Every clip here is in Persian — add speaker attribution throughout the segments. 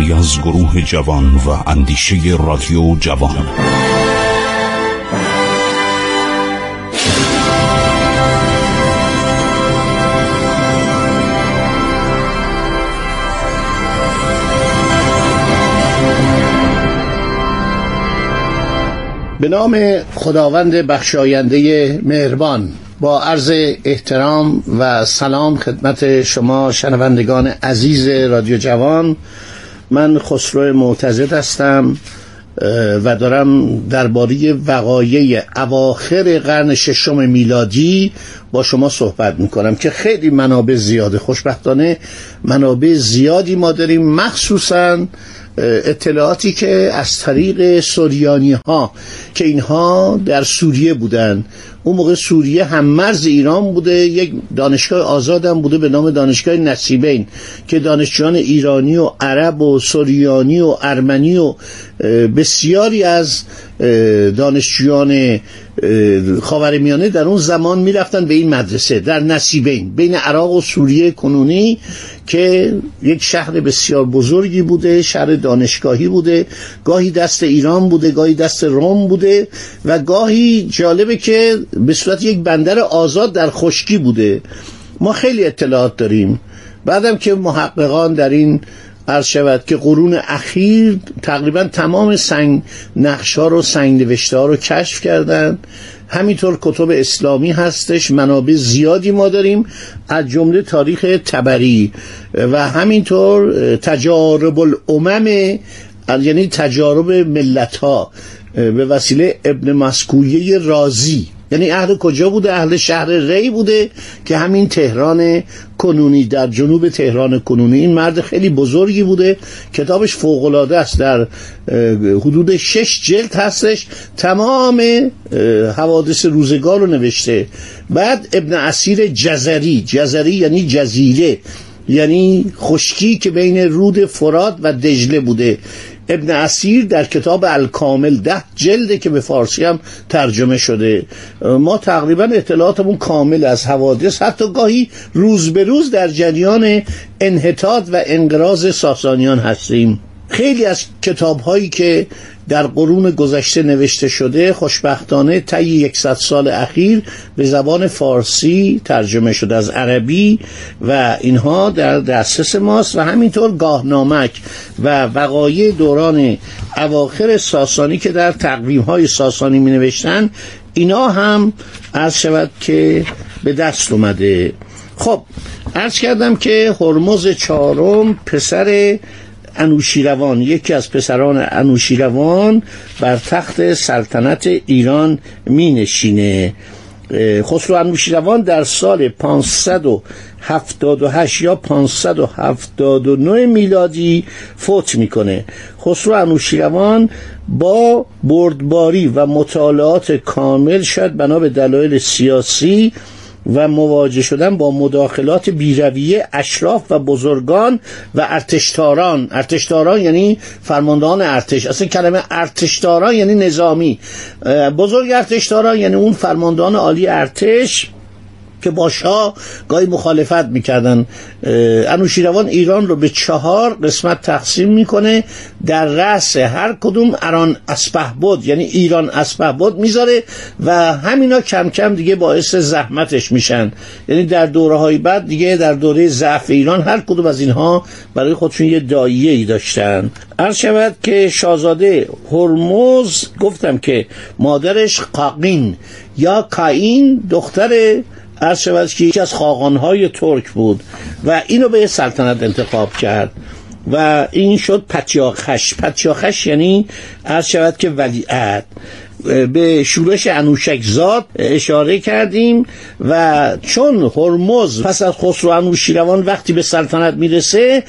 Speaker 1: کاری از گروه جوان و اندیشه رادیو جوان.
Speaker 2: به نام خداوند بخشاینده مهربان با عرض احترام و سلام خدمت شما شنوندگان عزیز رادیو جوان. من خسرو معتزد هستم و دارم درباره وقایع اواخر قرن ششم میلادی با شما صحبت می‌کنم که خیلی منابع زیاده خوشبختانه منابع زیادی ما داریم مخصوصا اطلاعاتی که از طریق سوریانی ها که اینها در سوریه بودن اون موقع سوریه هم مرز ایران بوده یک دانشگاه آزاد هم بوده به نام دانشگاه نصیبین که دانشجویان ایرانی و عرب و سوریانی و ارمنی و بسیاری از دانشجویان خاورمیانه در اون زمان می‌رفتن به این مدرسه در نصیبین بین عراق و سوریه کنونی که یک شهر بسیار بزرگی بوده شهر دانشگاهی بوده گاهی دست ایران بوده گاهی دست روم بوده و گاهی جالبه که به صورت یک بندر آزاد در خشکی بوده. ما خیلی اطلاعات داریم. بعدم که محققان در این عرض شود که قرون اخیر تقریبا تمام سنگ نقش ها رو سنگ نوشته ها رو کشف کردن همینطور کتب اسلامی هستش. منابع زیادی ما داریم از جمله تاریخ تبری. و همینطور تجارب الامم یعنی تجارب ملت ها به وسیله ابن مسکویه رازی. یعنی اهل کجا بوده؟ اهل شهر ری بوده که همین تهران کنونی در جنوب تهران کنونی. این مرد خیلی بزرگی بوده. کتابش فوقالعاده است. در حدود شش جلد هستش. تمام حوادث روزگار رو نوشته. بعد ابن اسیر جزری. جزری یعنی جزیره. یعنی خشکی که بین رود فراد و دجله بوده. ابن اسیر در کتاب الکامل ده جلده که به فارسی هم ترجمه شده. ما تقریبا اطلاعاتمون کامل از حوادث حتی گاهی روز به روز در جریان انحطاط و انقراض ساسانیان هستیم. خیلی از کتاب هایی که در قرون گذشته نوشته شده خوشبختانه طی یکصد سال اخیر به زبان فارسی ترجمه شده از عربی و اینها در دسترس ماست و همینطور گاهنامک و وقایع دوران اواخر ساسانی که در تقویم های ساسانی می نوشتن اینا هم عرض شود که به دست اومده. خب عرض کردم که هرمز چهارم پسر انوشیروان یکی از پسران انوشیروان بر تخت سلطنت ایران می نشینه خسرو انوشیروان در سال 578 یا 579 میلادی فوت می‌کنه. خسرو انوشیروان با بردباری و مطالعات کامل شد بنا به دلایل سیاسی و مواجه شدن با مداخلات بیرویه اشراف و بزرگان و ارتشتاران ارتشتاران یعنی فرماندهان ارتش. اصلا کلمه ارتشتاران یعنی نظامی. بزرگ ارتشتاران یعنی اون فرماندهان عالی ارتش. که با شاه گاهی مخالفت می‌کردن. انوشیروان ایران رو به چهار قسمت تقسیم می‌کنه. در رأس هر کدوم اران اسپه بود یعنی ایران اسپه بود می‌ذاره و همینا کم کم دیگه باعث زحمتش میشن. یعنی در دوره های بعد دیگه در دوره ضعف ایران هر کدوم از اینها برای خودشون یه داییه ای داشتن. عرض شود که شاهزاده هرمز گفتم که مادرش قاقین یا کاین دختر عرض شود که یکی از خاقانهای ترک بود و اینو به سلطنت انتخاب کرد و این شد پتیاخش. پتیاخش یعنی عرض شود که ولیعت به شورش انوشک زاد اشاره کردیم و چون هرمز پس از خسرو انوشیروان وقتی به سلطنت می‌رسه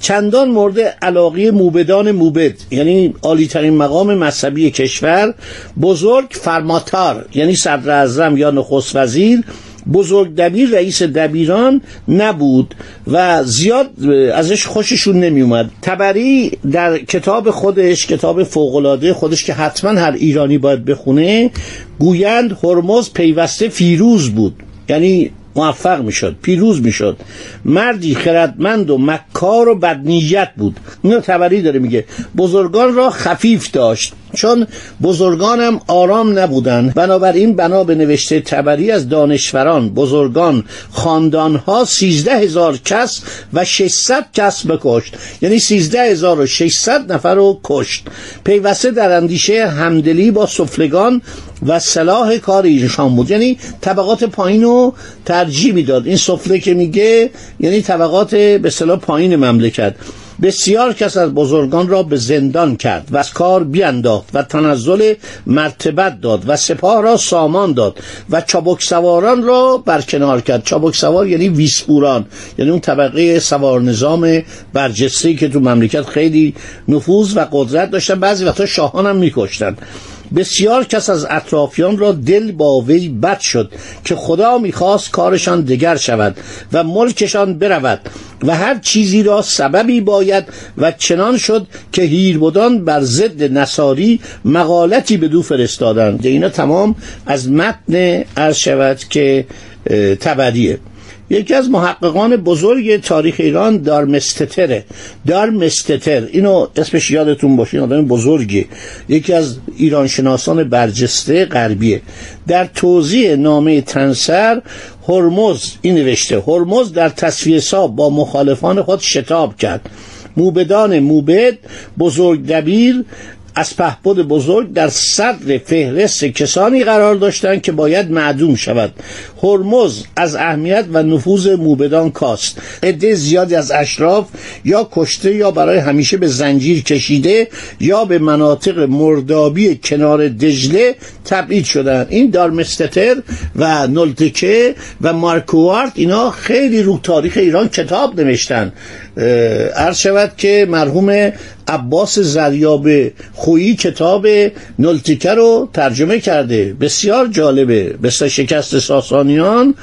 Speaker 2: چندان مورد علاقه موبدان موبد یعنی عالی ترین مقام مذهبی کشور بزرگ فرماتار یعنی صدر اعظم یا نخست وزیر بزرگ دبیر رئیس دبیران نبود و زیاد ازش خوششون نمیومد. تبری در کتاب خودش کتاب فوقالعاده خودش که حتما هر ایرانی باید بخونه گویند هرمز پیوسته فیروز بود. یعنی موفق می‌شد پیروز می‌شد. مردی خردمند و مکار و بدنیت بود. اینو تبری داره میگه. بزرگان را خفیف داشت. چون بزرگانم آرام نبودند. بنابراین بنا به نوشته تبری از دانشوران بزرگان خاندانها سیزده هزار کس و 600 کس بکشت. یعنی سیزده هزار و 600 نفر رو کشت. پیوسته در اندیشه همدلی با سفلگان و صلاح کار ایشان بود. یعنی طبقات پایین رو ترجیح می‌داد. این سفله که میگه یعنی طبقات به صلاح پایین مملکت. بسیار کس از بزرگان را به زندان کرد و از کار بیانداخت و تنزل مرتبت داد و سپاه را سامان داد و چابک سواران را برکنار کرد. چابک سوار یعنی ویسپوران یعنی اون طبقه سوار نظام برجسته که تو مملکت خیلی نفوذ و قدرت داشتن. بعضی وقتا شاهان هم میکشتن. بسیار کس از اطرافیان را دل با وی بد شد که خدا می‌خواست کارشان دگر شود و ملکشان برود و هر چیزی را سببی باید و چنان شد که هیربدان بر ضد نصاری مقالتی به دو فرستادند. اینا تمام از متن عرض شود که تبریه. یکی از محققان بزرگ تاریخ ایران دارمستتره دارمستتر اینو اسمش یادتون باشه آدم بزرگی یکی از ایرانشناسان برجسته غربیه. در توضیح نامه تنسر هرمز این نوشته. هرمز در تصفیه ساب با مخالفان خود شتاب کرد. موبدان موبد بزرگ دبیر از پهبد بزرگ در صدر فهرست کسانی قرار داشتند که باید معدوم شود. هرمز از اهمیت و نفوذ موبدان کاست. عده زیادی از اشراف یا کشته یا برای همیشه به زنجیر کشیده یا به مناطق مردابی کنار دجله تبعید شدند این دارمستتر و نلتکه و مارکوارت اینا خیلی رو تاریخ ایران کتاب نوشتن. عرض شود که مرحوم عباس زریاب خویی کتاب نلتیکه رو ترجمه کرده. بسیار جالبه. مثل شکست ساسانیان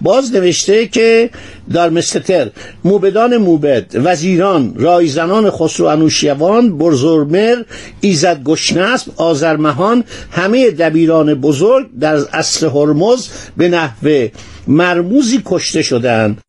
Speaker 2: باز نوشته که در مستتر موبدان موبد وزیران رایزنان خسرو انوشیوان برزرمر ایزد گشنسب آزرمهان همه دبیران بزرگ در اصل هرمز به نحوه مرموزی کشته شدند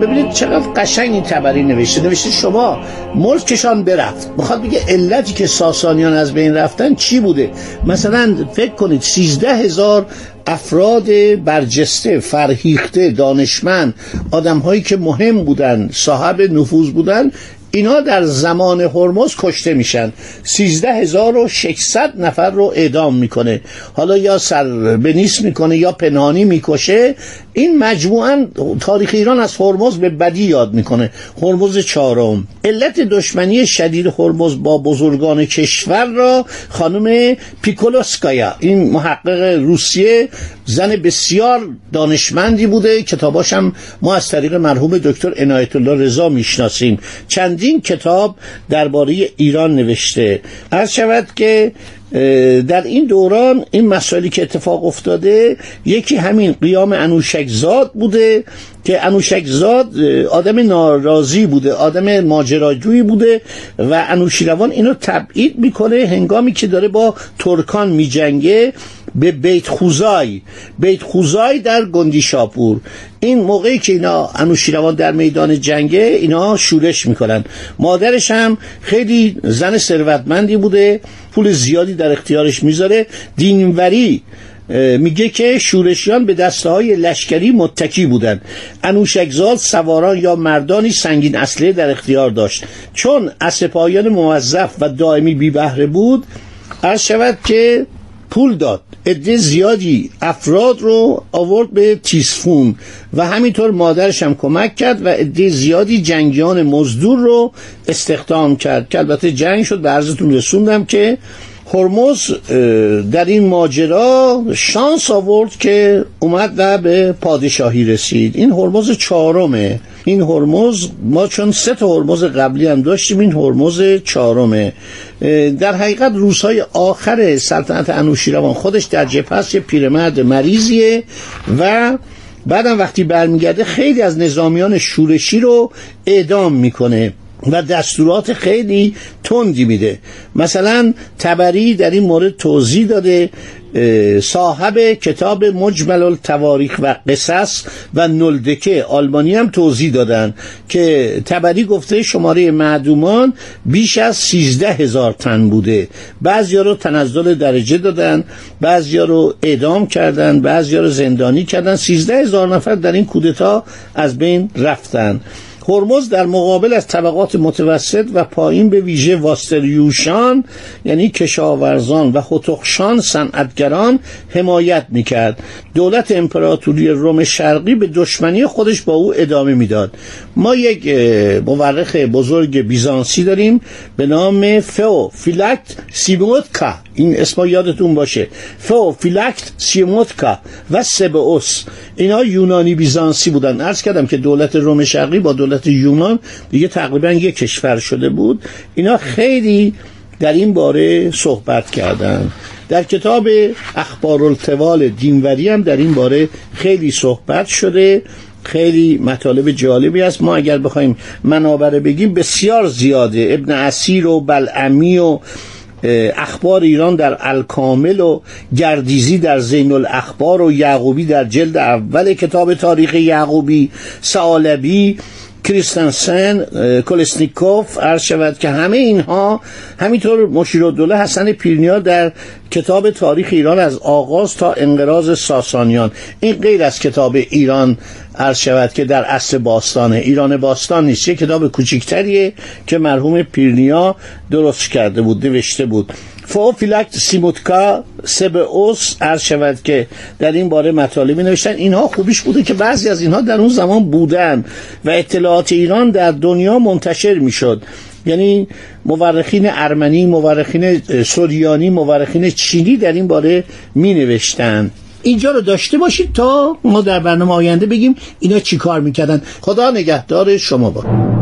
Speaker 2: ببینید چقدر قشنگ این تبری نوشته. نوشته شما ملکشان برفت. می‌خواد بگه علتی که ساسانیان از بین رفتن چی بوده؟ مثلا فکر کنید سیزده هزار افراد برجسته فرهیخته دانشمند آدم هایی که مهم بودن صاحب نفوذ بودن اینا در زمان هرمز کشته میشن. سیزده هزار و شکست نفر رو اعدام می‌کنه. حالا یا سر به نیست می‌کنه یا پنهانی می‌کشه. این مجموعا تاریخ ایران از هرمز به بدی یاد می‌کنه. هرمز چهارم. علت دشمنی شدید هرمز با بزرگان کشور را خانم پیکولوسکایا. این محقق روسیه زن بسیار دانشمندی بوده. کتاباش هم ما از طریق مرحوم دکتر عنایت الله رضا می‌شناسیم. چندین کتاب درباره ایران نوشته. هر شود که در این دوران این مسائلی که اتفاق افتاده یکی همین قیام انوشک زاد بوده که انوشک زاد آدم ناراضی بوده آدم ماجراجویی بوده و انوشیروان اینو تبعید می‌کنه هنگامی که داره با ترکان میجنگه. به بیت خوزای. بیت خوزای در گندی شاپور این موقعی که اینا انوشیروان در میدان جنگه اینا شورش می‌کنن. مادرش هم خیلی زن ثروتمندی بوده پول زیادی در اختیارش می‌ذاره. دینوری میگه که شورشیان به دسته های لشکری متکی بودند. انوشکزاد سواران یا مردانی سنگین اصله در اختیار داشت. چون اسپایان موظف و دائمی بی بهره بود عرض شود که پول داد. عده زیادی افراد رو آورد به تیسفون و همینطور مادرش هم کمک کرد و عده زیادی جنگیان مزدور رو استخدام کرد. که البته جنگ شد به عرضتون رسوندم که هرمز در این ماجرا شانس آورد که اومد و به پادشاهی رسید. این هرمز چهارمه. این هرمز ما چون سه تا هرمز قبلی هم داشتیم این هرمز چهارمه. در حقیقت روزهای آخر سلطنت انوشیروان خودش در جبهه یه پیرمرد مریضیه و بعدم وقتی برمیگرده خیلی از نظامیان شورشی رو اعدام می‌کنه. و دستورات خیلی تندی میده. مثلا تبری در این مورد توضیح داده صاحب کتاب مجمل التواریخ و قصص و نلدکه آلمانی هم توضیح دادن که تبری گفته شماره معدومان بیش از سیزده هزار تن بوده. بعضی رو تنزل درجه دادن بعضی رو اعدام کردن بعضی رو زندانی کردن. سیزده هزار نفر در این کودتا از بین رفتن. هرمز در مقابل از طبقات متوسط و پایین به ویژه واستریوشان یعنی کشاورزان و خطخشان صنعتگران حمایت می‌کرد. دولت امپراتوری روم شرقی به دشمنی خودش با او ادامه می‌داد. ما یک مورخ بزرگ بیزانسی داریم به نام تئوفیلکت سیموکتا این اسما یادتون باشه. تئوفیلکت سیموکتا و سبئوس. اینا یونانی بیزانسی بودن. عرض کردم که دولت روم شرقی با دولت یونان دیگه تقریبا یک کشور شده بود. اینا خیلی در این باره صحبت کردن. در کتاب اخبار الطوال دینوری هم در این باره خیلی صحبت شده. خیلی مطالب جالبی است ما اگر بخوایم منابع بگیم بسیار زیاده. ابن اسیر و بلعمی و اخبار ایران در الکامل و گردیزی در زین الاخبار و یعقوبی در جلد اول کتاب تاریخ یعقوبی سالبی کریستنسن کلسنیکوف عرض شود که همه اینها همینطور مشیرالدوله حسن پیرنیا در کتاب تاریخ ایران از آغاز تا انقراض ساسانیان. این غیر از کتاب ایران عرض شود که در اصل باستانه ایران باستان نیست. یه کتاب کوچکتریه که مرحوم پیرنیا درست کرده بود نوشته بود. فوفیلکت سیموتکا اوس عرض شود که در این باره مطالبی نوشتن. اینها خوبیش بوده که بعضی از اینها در اون زمان بودن و اطلاعات ایران در دنیا منتشر می‌شد. یعنی مورخین ارمنی مورخین سوریانی مورخین چینی در این باره می نوشتن اینجا رو داشته باشید تا ما در برنامه آینده بگیم اینا چی کار می‌کردن. خدا نگهدار شما با